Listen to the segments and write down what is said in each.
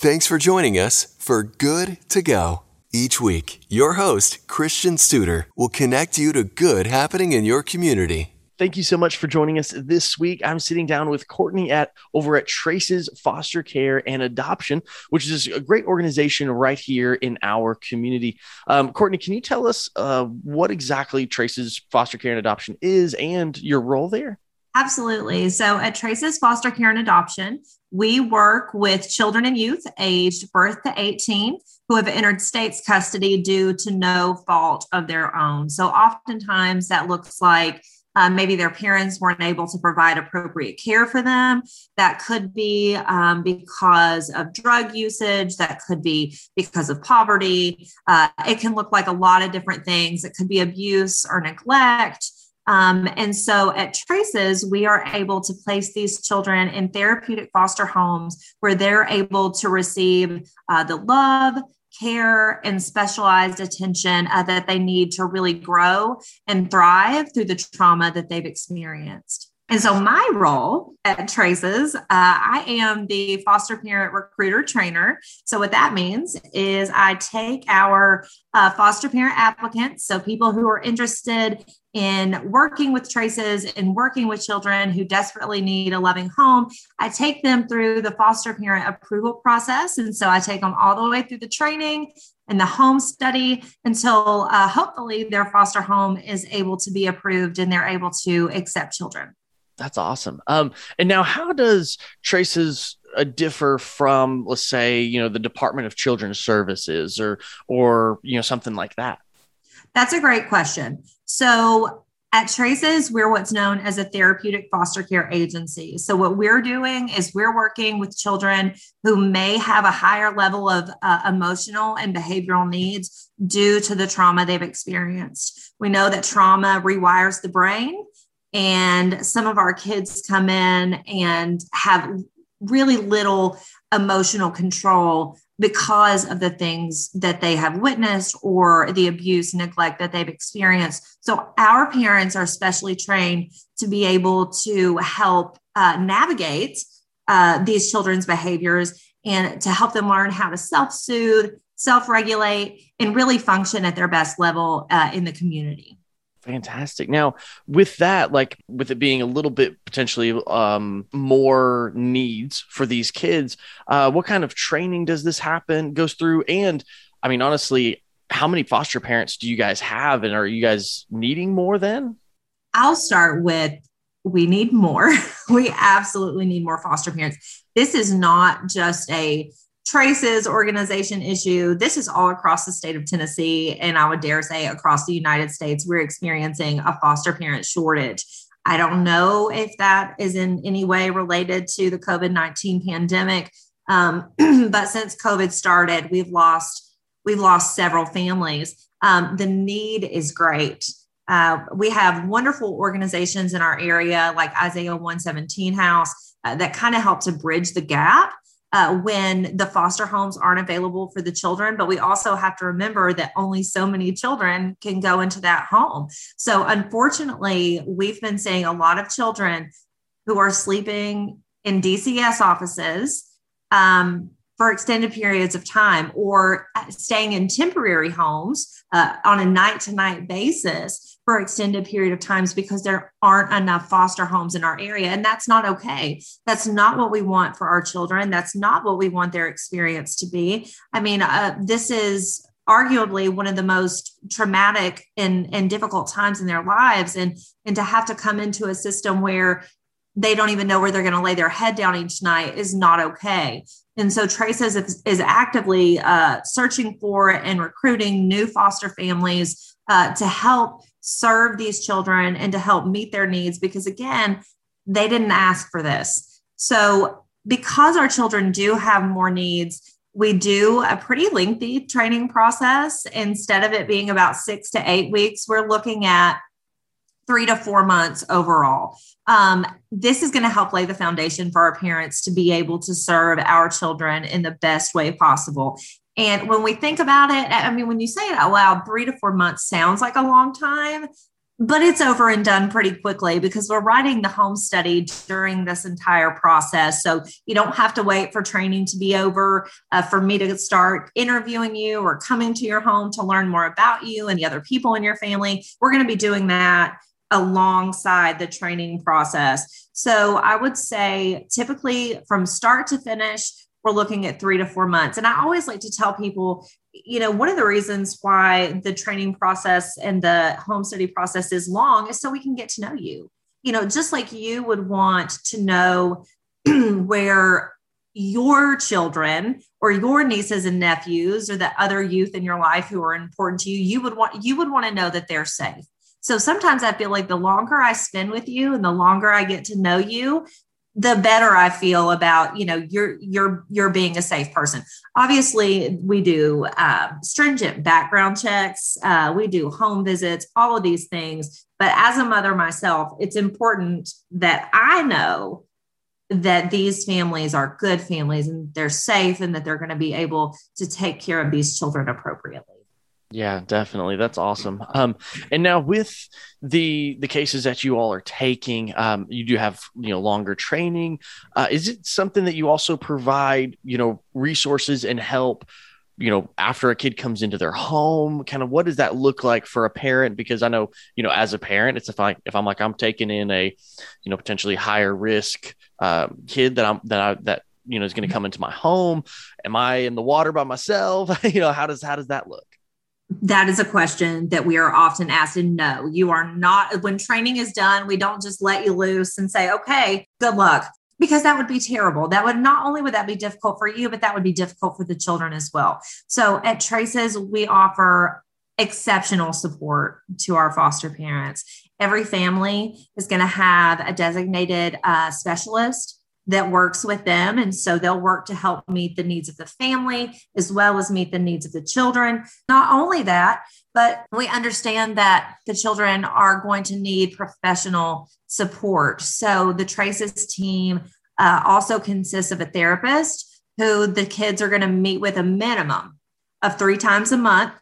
Thanks for joining us for Good to Go. Each week, your host, Christian Studer, will connect you to good happening in your community. Thank you so much for joining us this week. I'm sitting down with Courtney at over at Traces Foster Care and Adoption, which is a great organization right here in our community. Um, Courtney, can you tell us uh, what exactly Traces Foster Care and Adoption is and your role there? Absolutely. So at Traces Foster Care and Adoption, we work with children and youth aged birth to 18 who have entered state's custody due to no fault of their own. So oftentimes that looks like um, maybe their parents weren't able to provide appropriate care for them. That could be um, because of drug usage. That could be because of poverty. Uh, it can look like a lot of different things. It could be abuse or neglect. Um, and so at Traces, we are able to place these children in therapeutic foster homes where they're able to receive uh, the love, care and specialized attention uh, that they need to really grow and thrive through the trauma that they've experienced. And so, my role at Traces, uh, I am the foster parent recruiter trainer. So, what that means is I take our uh, foster parent applicants, so people who are interested in working with traces and working with children who desperately need a loving home. I take them through the foster parent approval process. And so I take them all the way through the training and the home study until uh, hopefully their foster home is able to be approved and they're able to accept children. That's awesome. Um, and now, how does Traces uh, differ from, let's say, you know, the Department of Children's Services or, or you know, something like that? That's a great question. So at Traces, we're what's known as a therapeutic foster care agency. So, what we're doing is we're working with children who may have a higher level of uh, emotional and behavioral needs due to the trauma they've experienced. We know that trauma rewires the brain, and some of our kids come in and have really little emotional control because of the things that they have witnessed or the abuse neglect that they've experienced. So, our parents are specially trained to be able to help uh, navigate uh, these children's behaviors and to help them learn how to self soothe, self regulate, and really function at their best level uh, in the community. Fantastic. Now, with that, like with it being a little bit potentially um, more needs for these kids, uh, what kind of training does this happen goes through? And I mean, honestly, how many foster parents do you guys have, and are you guys needing more? Then I'll start with we need more. we absolutely need more foster parents. This is not just a traces organization issue. This is all across the state of Tennessee, and I would dare say across the United States. We're experiencing a foster parent shortage. I don't know if that is in any way related to the COVID 19 pandemic. Um, but since COVID started, we've lost we've lost several families. Um, the need is great. Uh, we have wonderful organizations in our area, like Isaiah 117 House, uh, that kind of help to bridge the gap uh, when the foster homes aren't available for the children. But we also have to remember that only so many children can go into that home. So, unfortunately, we've been seeing a lot of children who are sleeping in DCS offices. Um, for extended periods of time or staying in temporary homes uh, on a night to night basis for extended period of times because there aren't enough foster homes in our area. And that's not okay. That's not what we want for our children. That's not what we want their experience to be. I mean uh, this is arguably one of the most traumatic and, and difficult times in their lives. And and to have to come into a system where they don't even know where they're going to lay their head down each night is not okay. And so trace is, is actively uh, searching for and recruiting new foster families uh, to help serve these children and to help meet their needs because, again, they didn't ask for this. So, because our children do have more needs, we do a pretty lengthy training process. Instead of it being about six to eight weeks, we're looking at three to four months overall. Um, this is going to help lay the foundation for our parents to be able to serve our children in the best way possible. And when we think about it, I mean, when you say it out loud, three to four months sounds like a long time, but it's over and done pretty quickly because we're writing the home study during this entire process. So you don't have to wait for training to be over uh, for me to start interviewing you or coming to your home to learn more about you and the other people in your family. We're going to be doing that alongside the training process. So I would say typically from start to finish, we're looking at three to four months. And I always like to tell people, you know, one of the reasons why the training process and the home study process is long is so we can get to know you. You know, just like you would want to know where your children or your nieces and nephews or the other youth in your life who are important to you you would want you would want to know that they're safe so sometimes i feel like the longer i spend with you and the longer i get to know you the better I feel about you know you're you're you're being a safe person. Obviously, we do uh, stringent background checks, uh, we do home visits, all of these things. But as a mother myself, it's important that I know that these families are good families and they're safe and that they're going to be able to take care of these children appropriately. Yeah, definitely. That's awesome. Um, and now with the the cases that you all are taking, um, you do have you know longer training. Uh, is it something that you also provide you know resources and help? You know, after a kid comes into their home, kind of what does that look like for a parent? Because I know, you know, as a parent, it's if I if I'm like I'm taking in a, you know, potentially higher risk uh, kid that I'm that I that you know is going to come into my home. Am I in the water by myself? you know, how does how does that look? That is a question that we are often asked and no you are not when training is done we don't just let you loose and say okay good luck because that would be terrible. That would not only would that be difficult for you but that would be difficult for the children as well. So at traces we offer exceptional support to our foster parents. Every family is going to have a designated uh, specialist that works with them. And so they'll work to help meet the needs of the family as well as meet the needs of the children. Not only that, but we understand that the children are going to need professional support. So the Traces team uh, also consists of a therapist who the kids are going to meet with a minimum of three times a month.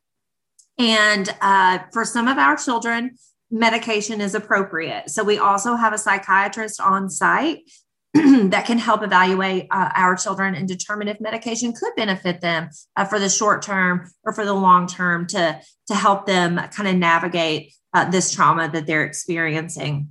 And uh, for some of our children, medication is appropriate. So we also have a psychiatrist on site that can help evaluate uh, our children and determine if medication could benefit them uh, for the short term or for the long term to, to help them kind of navigate uh, this trauma that they're experiencing.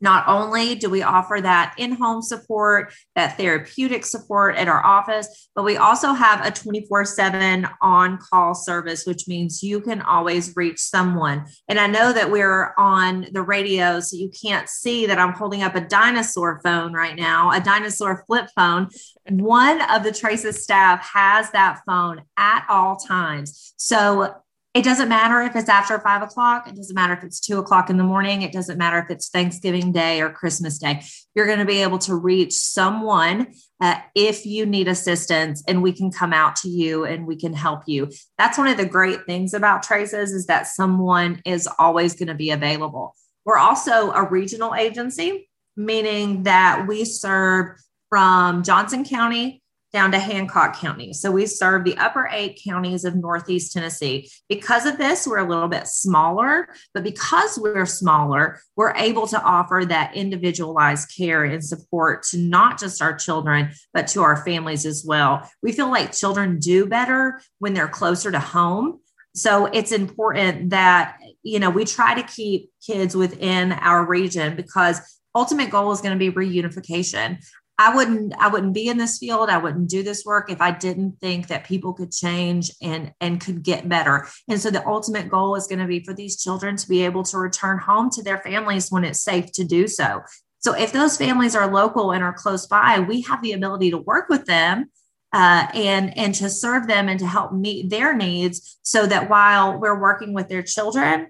Not only do we offer that in home support, that therapeutic support at our office, but we also have a 24 7 on call service, which means you can always reach someone. And I know that we're on the radio, so you can't see that I'm holding up a dinosaur phone right now, a dinosaur flip phone. One of the Traces staff has that phone at all times. So it doesn't matter if it's after five o'clock. It doesn't matter if it's two o'clock in the morning. It doesn't matter if it's Thanksgiving Day or Christmas Day. You're going to be able to reach someone uh, if you need assistance, and we can come out to you and we can help you. That's one of the great things about Traces is that someone is always going to be available. We're also a regional agency, meaning that we serve from Johnson County down to Hancock County. So we serve the upper eight counties of Northeast Tennessee. Because of this, we're a little bit smaller, but because we're smaller, we're able to offer that individualized care and support to not just our children, but to our families as well. We feel like children do better when they're closer to home. So it's important that, you know, we try to keep kids within our region because ultimate goal is going to be reunification. I wouldn't I wouldn't be in this field. I wouldn't do this work if I didn't think that people could change and and could get better. And so the ultimate goal is going to be for these children to be able to return home to their families when it's safe to do so. So if those families are local and are close by, we have the ability to work with them uh, and and to serve them and to help meet their needs so that while we're working with their children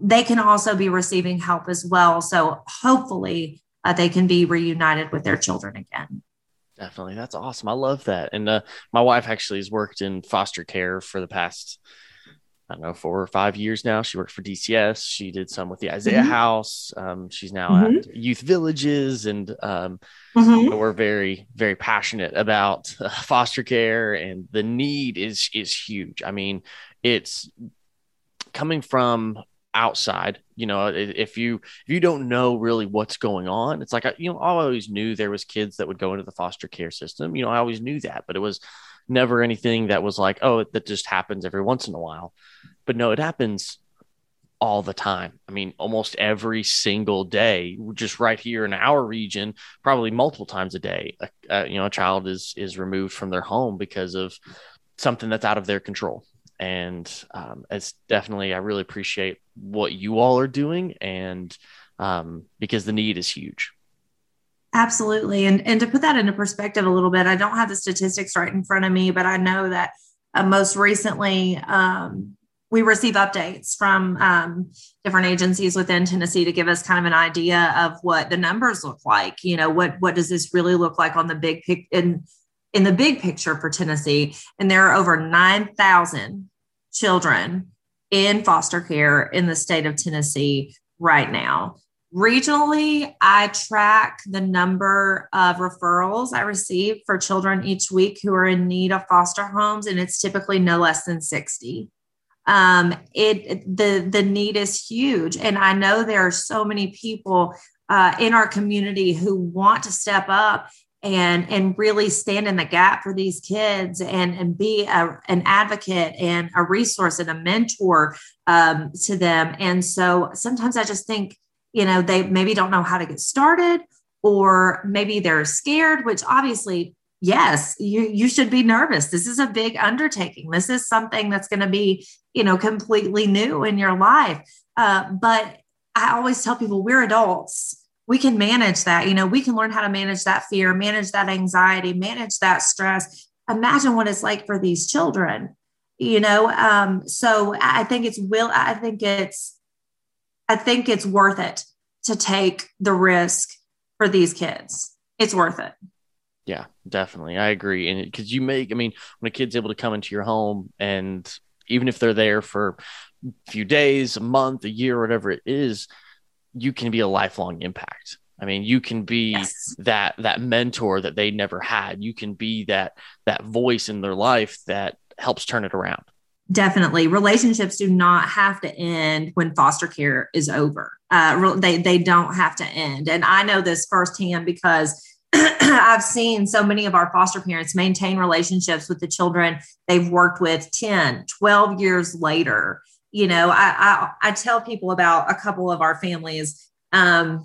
they can also be receiving help as well so hopefully uh, they can be reunited with their children again. Definitely. That's awesome. I love that. And uh, my wife actually has worked in foster care for the past, I don't know, four or five years now. She worked for DCS. She did some with the Isaiah mm-hmm. House. Um, she's now mm-hmm. at Youth Villages. And um, mm-hmm. we're very, very passionate about uh, foster care and the need is, is huge. I mean, it's coming from outside you know if you if you don't know really what's going on it's like you know i always knew there was kids that would go into the foster care system you know i always knew that but it was never anything that was like oh that just happens every once in a while. But no it happens all the time. I mean almost every single day just right here in our region probably multiple times a day uh, you know a child is is removed from their home because of something that's out of their control and um, it's definitely i really appreciate what you all are doing and um, because the need is huge absolutely and and to put that into perspective a little bit i don't have the statistics right in front of me but i know that uh, most recently um, we receive updates from um, different agencies within Tennessee to give us kind of an idea of what the numbers look like. You know, what what does this really look like on the big pic in in the big picture for Tennessee, and there are over 9,000 children in foster care in the state of Tennessee right now. Regionally, I track the number of referrals I receive for children each week who are in need of foster homes, and it's typically no less than 60. Um, it the the need is huge, and I know there are so many people uh, in our community who want to step up and and really stand in the gap for these kids and and be a, an advocate and a resource and a mentor um, to them. And so sometimes i just think you know they maybe don't know how to get started or maybe they're scared which obviously yes you you should be nervous. This is a big undertaking. This is something that's going to be you know completely new in your life. Uh, but i always tell people we're adults we can manage that. You know, we can learn how to manage that fear, manage that anxiety, manage that stress. Imagine what it's like for these children, you know. Um, so I think it's will, I think it's, I think it's worth it to take the risk for these kids. It's worth it. Yeah, definitely. I agree. And because you make, I mean, when a kid's able to come into your home and even if they're there for a few days, a month, a year, whatever it is, you can be a lifelong impact. I mean, you can be yes. that that mentor that they never had. You can be that that voice in their life that helps turn it around. Definitely, relationships do not have to end when foster care is over. Uh, they they don't have to end, and I know this firsthand because I've seen so many of our foster parents maintain relationships with the children they've worked with 10, 12 years later you know, I, I, I tell people about a couple of our families. Um,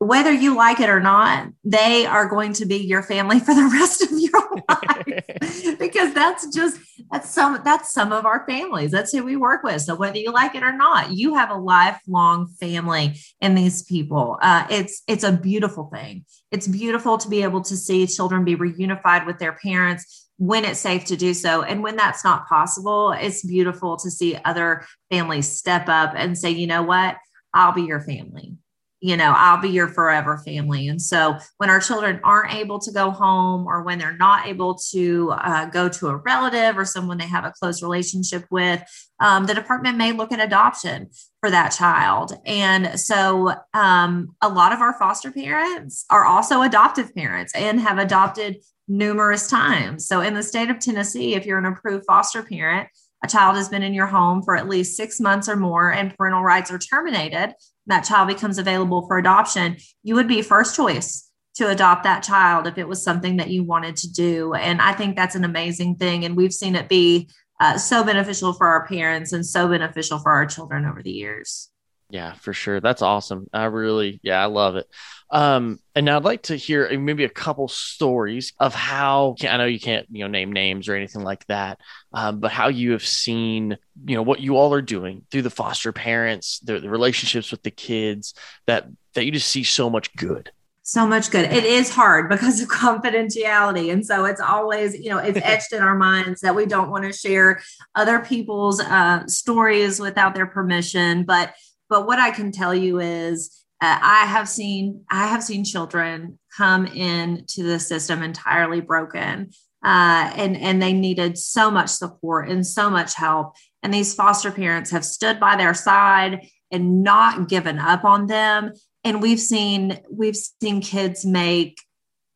whether you like it or not, they are going to be your family for the rest of your life because that's just that's some that's some of our families. That's who we work with. So whether you like it or not, you have a lifelong family in these people. Uh, it's it's a beautiful thing. It's beautiful to be able to see children be reunified with their parents when it's safe to do so. And when that's not possible, it's beautiful to see other families step up and say, you know what, I'll be your family. You know, I'll be your forever family. And so when our children aren't able to go home or when they're not able to uh, go to a relative or someone they have a close relationship with, um, the department may look at adoption for that child. And so um, a lot of our foster parents are also adoptive parents and have adopted numerous times. So, in the state of Tennessee, if you're an approved foster parent, a child has been in your home for at least six months or more, and parental rights are terminated, that child becomes available for adoption, you would be first choice to adopt that child if it was something that you wanted to do. And I think that's an amazing thing. And we've seen it be uh, so beneficial for our parents and so beneficial for our children over the years. Yeah, for sure. That's awesome. I really, yeah, I love it. Um, and now I'd like to hear uh, maybe a couple stories of how I know you can't, you know, name names or anything like that, um, but how you have seen, you know, what you all are doing through the foster parents, the, the relationships with the kids that that you just see so much good so much good. It is hard because of confidentiality. And so it's always, you know, it's etched in our minds that we don't want to share other people's uh, stories without their permission. But but what I can tell you is uh, I have seen I have seen children come into the system entirely broken, uh, and and they needed so much support and so much help. And these foster parents have stood by their side and not given up on them. And we've seen we've seen kids make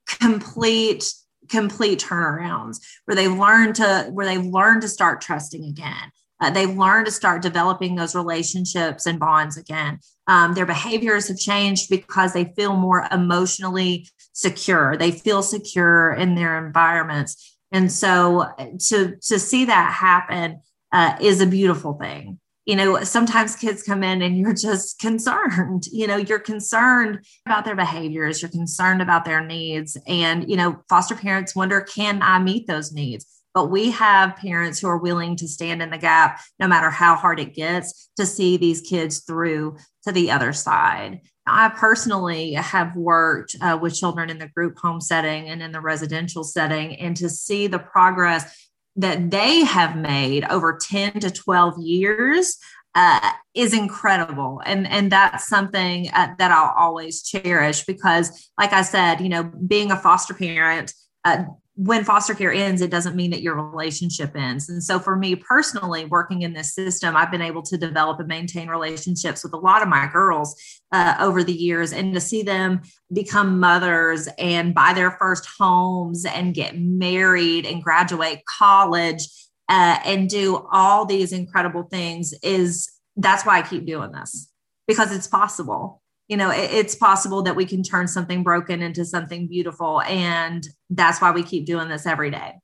complete complete turnarounds where they learn to where they learn to start trusting again Uh, they learn to start developing those relationships and bonds again. Um, their behaviors have changed because they feel more emotionally secure. They feel secure in their environments. And so to, to see that happen uh, is a beautiful thing. You know, sometimes kids come in and you're just concerned. You know, you're concerned about their behaviors, you're concerned about their needs. And, you know, foster parents wonder, can I meet those needs? But we have parents who are willing to stand in the gap, no matter how hard it gets, to see these kids through to the other side. I personally have worked uh, with children in the group home setting and in the residential setting, and to see the progress that they have made over 10 to 12 years uh, is incredible. And and that's something uh, that i'll always cherish because like i said you know being a foster parent uh, when foster care ends, it doesn't mean that your relationship ends. And so, for me personally, working in this system, I've been able to develop and maintain relationships with a lot of my girls uh, over the years, and to see them become mothers and buy their first homes and get married and graduate college uh, and do all these incredible things is that's why I keep doing this because it's possible you know it, it's possible that we can turn something broken into something beautiful and that's why we keep doing this every day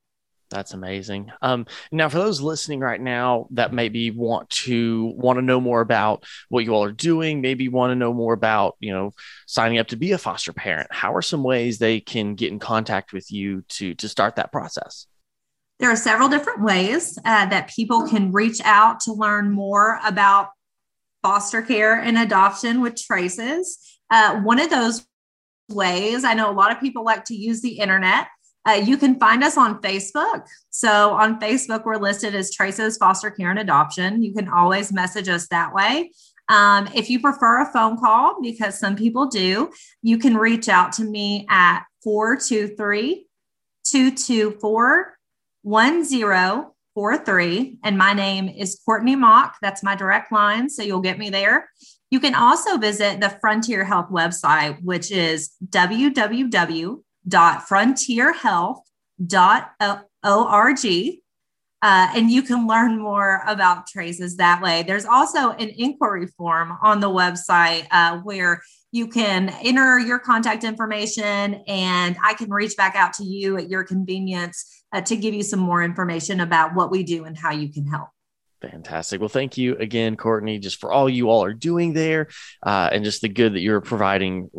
that's amazing. Um, now, for those listening right now that maybe want to want to know more about what you all are doing, maybe want to know more about you know signing up to be a foster parent, how are some ways they can get in contact with you to to start that process? There are several different ways uh, that people can reach out to learn more about foster care and adoption with Traces. Uh, one of those ways, I know a lot of people like to use the internet. Uh, you can find us on Facebook. So on Facebook, we're listed as Traces Foster Care and Adoption. You can always message us that way. Um, if you prefer a phone call, because some people do, you can reach out to me at 423 224 three, And my name is Courtney Mock. That's my direct line. So you'll get me there. You can also visit the Frontier Health website, which is www.frontierhealth.org. Uh, and you can learn more about traces that way. There's also an inquiry form on the website uh, where you can enter your contact information and I can reach back out to you at your convenience uh, to give you some more information about what we do and how you can help. Fantastic. Well, thank you again, Courtney, just for all you all are doing there uh, and just the good that you're providing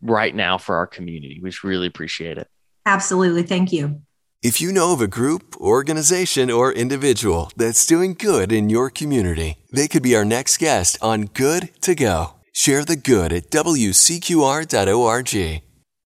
right now for our community. We really appreciate it. Absolutely. Thank you. If you know of a group, organization, or individual that's doing good in your community, they could be our next guest on Good to Go. Share the good at WCQR.org.